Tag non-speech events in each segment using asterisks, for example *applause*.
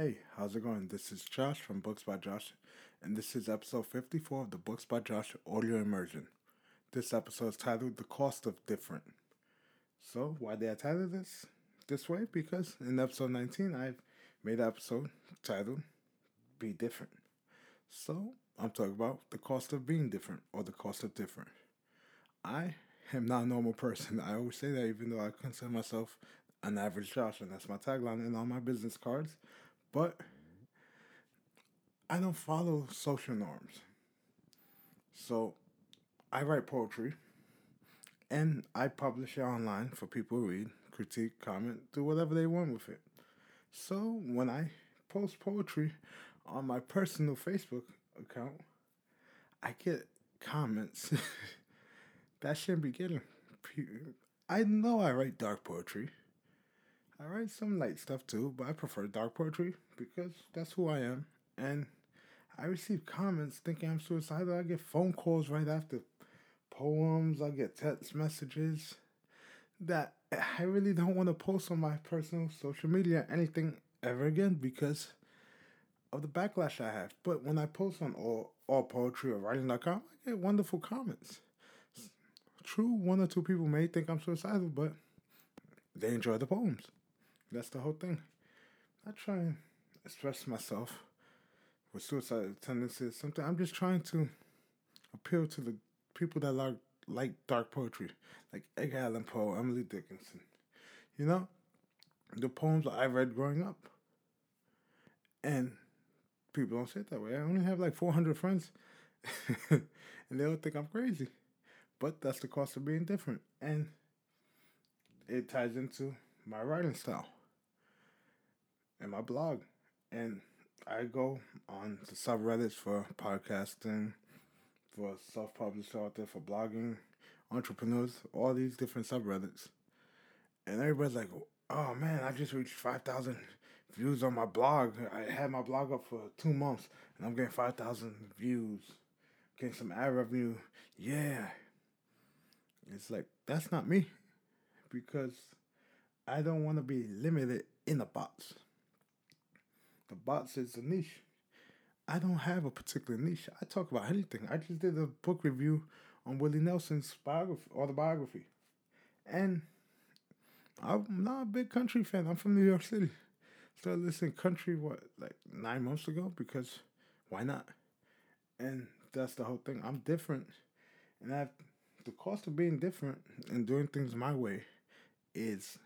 Hey, how's it going? This is Josh from Books by Josh, and this is episode 54 of the Books by Josh audio immersion. This episode is titled The Cost of Different. So, why did I title this this way? Because in episode 19, I've made an episode titled Be Different. So, I'm talking about the cost of being different or the cost of different. I am not a normal person. I always say that, even though I consider myself an average Josh, and that's my tagline in all my business cards. But I don't follow social norms. So I write poetry and I publish it online for people to read, critique, comment, do whatever they want with it. So when I post poetry on my personal Facebook account, I get comments *laughs* that shouldn't be getting. I know I write dark poetry. I write some light stuff too, but I prefer dark poetry because that's who I am. And I receive comments thinking I'm suicidal. I get phone calls right after poems. I get text messages that I really don't want to post on my personal social media anything ever again because of the backlash I have. But when I post on all, all poetry or writing.com, I get wonderful comments. True, one or two people may think I'm suicidal, but they enjoy the poems. That's the whole thing. I try and express myself with suicidal tendencies. Something I'm just trying to appeal to the people that like like dark poetry, like Edgar Allan Poe, Emily Dickinson. You know, the poems I read growing up. And people don't say it that way. I only have like 400 friends, *laughs* and they all think I'm crazy. But that's the cost of being different, and it ties into my writing style and my blog. And I go on the subreddits for podcasting, for self published author, for blogging, entrepreneurs, all these different subreddits. And everybody's like, oh man, I just reached 5,000 views on my blog. I had my blog up for two months and I'm getting 5,000 views, getting some ad revenue. Yeah. It's like, that's not me because I don't want to be limited in a box. The box is a niche. I don't have a particular niche. I talk about anything. I just did a book review on Willie Nelson's biography, autobiography, and I'm not a big country fan. I'm from New York City. Started listening country what like nine months ago because why not? And that's the whole thing. I'm different, and I have, the cost of being different and doing things my way is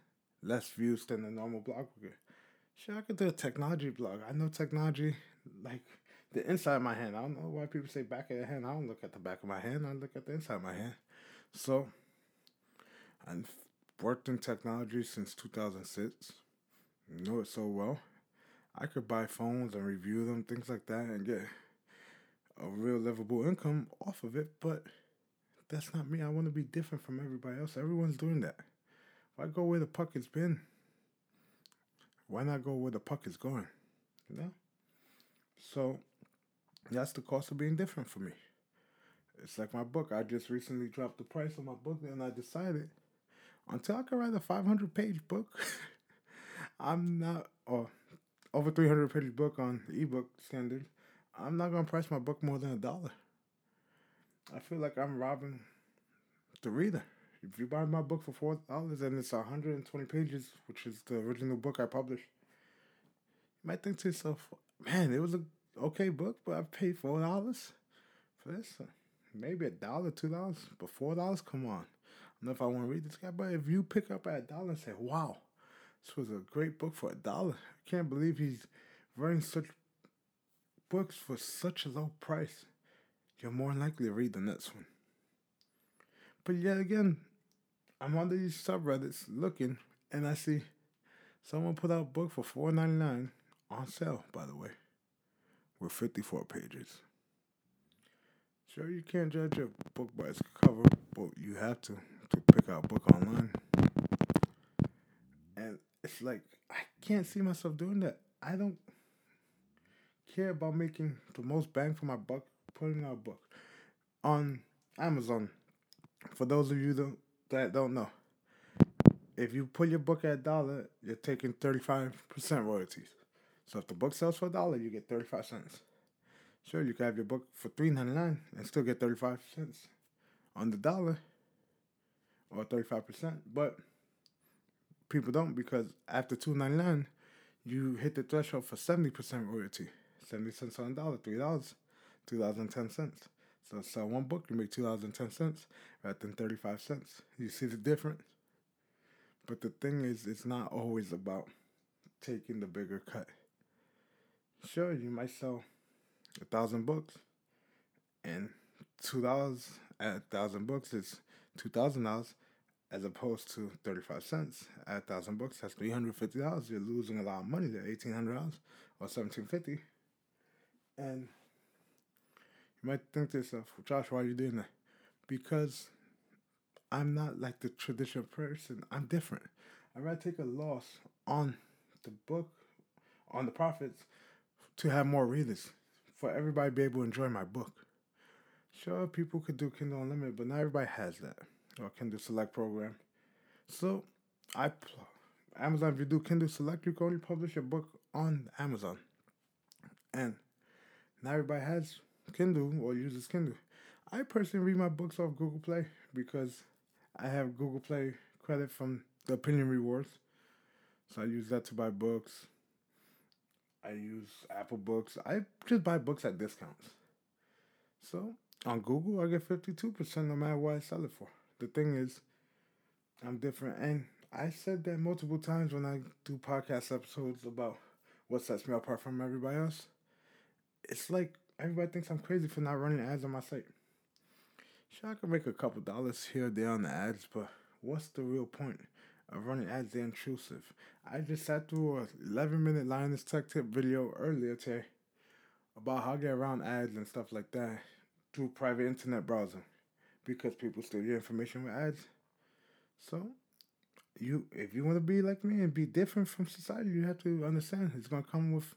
less views than the normal blog Sure, I could do a technology blog. I know technology like the inside of my hand. I don't know why people say back of the hand. I don't look at the back of my hand. I look at the inside of my hand. So, I've worked in technology since 2006. Know it so well. I could buy phones and review them, things like that, and get a real livable income off of it. But that's not me. I want to be different from everybody else. Everyone's doing that. If I go where the puck has been, why not go where the puck is going? You know? So that's the cost of being different for me. It's like my book. I just recently dropped the price of my book and I decided until I can write a 500 page book, *laughs* I'm not, or over 300 page book on ebook standard, I'm not going to price my book more than a dollar. I feel like I'm robbing the reader. If you buy my book for four dollars and it's hundred and twenty pages, which is the original book I published, you might think to yourself, "Man, it was a okay book, but I paid four dollars for this. Maybe a dollar, two dollars, but four dollars? Come on. I don't know if I want to read this guy, but if you pick up at a dollar and say, "Wow, this was a great book for a dollar," I can't believe he's writing such books for such a low price. You're more likely to read the next one. But yet again, I'm on these subreddits looking, and I see someone put out a book for four ninety nine on sale. By the way, with fifty four pages. Sure, you can't judge a book by its cover, but you have to to pick out a book online. And it's like I can't see myself doing that. I don't care about making the most bang for my buck putting out a book on Amazon. For those of you that that don't know, if you put your book at a dollar, you're taking 35% royalties. So if the book sells for a dollar, you get 35 cents. Sure, you could have your book for three ninety nine and still get 35 cents on the dollar or 35%. But people don't because after two ninety nine, you hit the threshold for 70% royalty. 70 cents on a dollar, $3, $2.10. So sell one book, you make $2.10 rather than 35 cents. You see the difference? But the thing is, it's not always about taking the bigger cut. Sure, you might sell a thousand books, and two dollars at a thousand books is two thousand dollars, as opposed to thirty five cents at a thousand books. That's three hundred fifty dollars. You're losing a lot of money there, eighteen hundred dollars or seventeen fifty, and you might think to yourself, Josh, why are you doing that? Because I'm not like the traditional person. I'm different. I'd rather take a loss on the book, on the profits, to have more readers, for everybody to be able to enjoy my book. Sure, people could do Kindle Unlimited, but not everybody has that, or Kindle Select program. So, I Amazon, if you do Kindle Select, you can only publish your book on Amazon. And not everybody has Kindle or uses Kindle. I personally read my books off Google Play because I have Google Play credit from the Opinion Rewards. So I use that to buy books. I use Apple Books. I just buy books at discounts. So on Google, I get 52% no matter what I sell it for. The thing is, I'm different. And I said that multiple times when I do podcast episodes about what sets me apart from everybody else. It's like everybody thinks I'm crazy for not running ads on my site. Sure, I can make a couple dollars here or there on the ads, but what's the real point of running ads? They're intrusive. I just sat through a 11 minute Linus Tech Tip video earlier today about how to get around ads and stuff like that through private internet browsing because people steal your information with ads. So, you if you want to be like me and be different from society, you have to understand it's gonna come with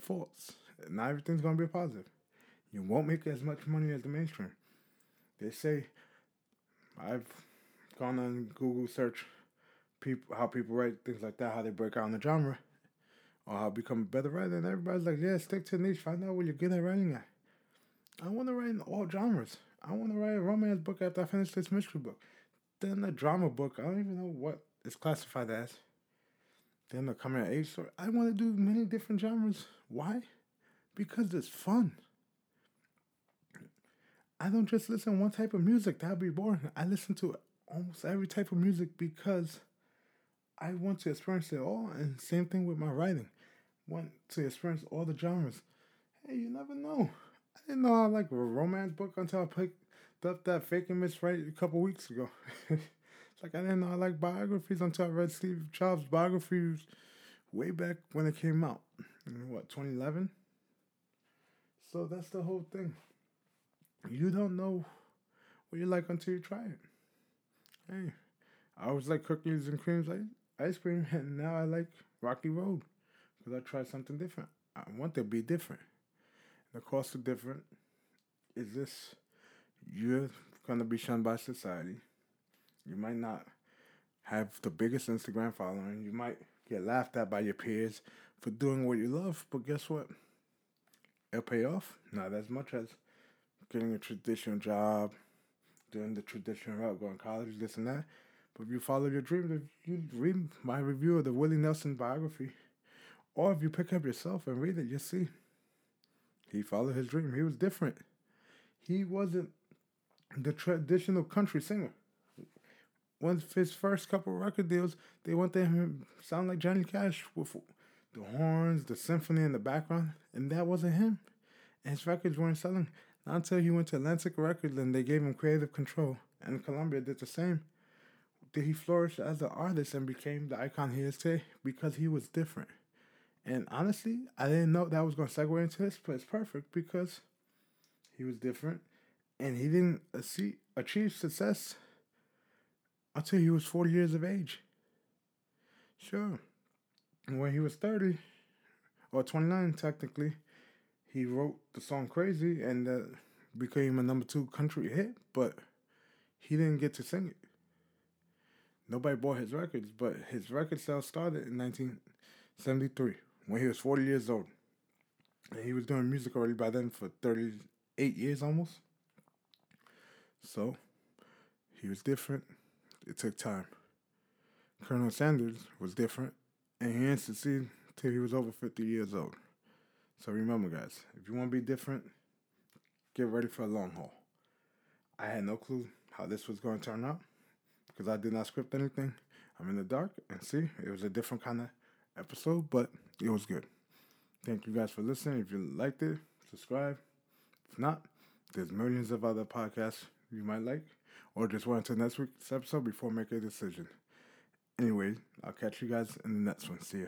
faults. Not everything's gonna be positive. You won't make as much money as the mainstream. They say I've gone on Google search people how people write things like that, how they break out in the genre, or how become a better writer, and everybody's like, yeah, stick to niche, find out what you're good at writing at. I want to write in all genres. I want to write a romance book after I finish this mystery book. Then a drama book. I don't even know what it's classified as. Then the coming of age story. I want to do many different genres. Why? Because it's fun. I don't just listen to one type of music. That'd be boring. I listen to almost every type of music because I want to experience it all. And same thing with my writing. Want to experience all the genres. Hey, you never know. I didn't know I like a romance book until I picked up that Fake and Right a couple weeks ago. it's *laughs* like I didn't know I like biographies until I read Steve Jobs' biographies way back when it came out. In what, 2011? So that's the whole thing. You don't know what you like until you try it. Hey, I always like cookies and creams, like ice cream, *laughs* and now I like Rocky Road because I tried something different. I want to be different. The cost of different is this you're gonna be shunned by society. You might not have the biggest Instagram following. You might get laughed at by your peers for doing what you love, but guess what? It'll pay off. Not as much as getting a traditional job, doing the traditional route, going to college, this and that. But if you follow your dreams, if you read my review of the Willie Nelson biography, or if you pick up yourself and read it, you'll see. He followed his dream. He was different. He wasn't the traditional country singer. Of his first couple record deals, they went to him sound like Johnny Cash with the horns, the symphony in the background, and that wasn't him. And his records weren't selling. Not until he went to Atlantic Records and they gave him creative control, and Columbia did the same. Did he flourish as an artist and became the icon he is today? Because he was different. And honestly, I didn't know that was going to segue into this, but it's perfect because he was different and he didn't achieve success until he was 40 years of age. Sure. When he was 30, or 29 technically, he wrote the song Crazy and that became a number two country hit, but he didn't get to sing it. Nobody bought his records, but his record sales started in 1973 when he was 40 years old. And he was doing music already by then for 38 years almost. So, he was different. It took time. Colonel Sanders was different, and he didn't till he was over 50 years old. So remember, guys, if you want to be different, get ready for a long haul. I had no clue how this was going to turn out because I did not script anything. I'm in the dark, and see, it was a different kind of episode, but it was good. Thank you guys for listening. If you liked it, subscribe. If not, there's millions of other podcasts you might like, or just wait until next week's episode before making a decision. Anyway, I'll catch you guys in the next one. See ya.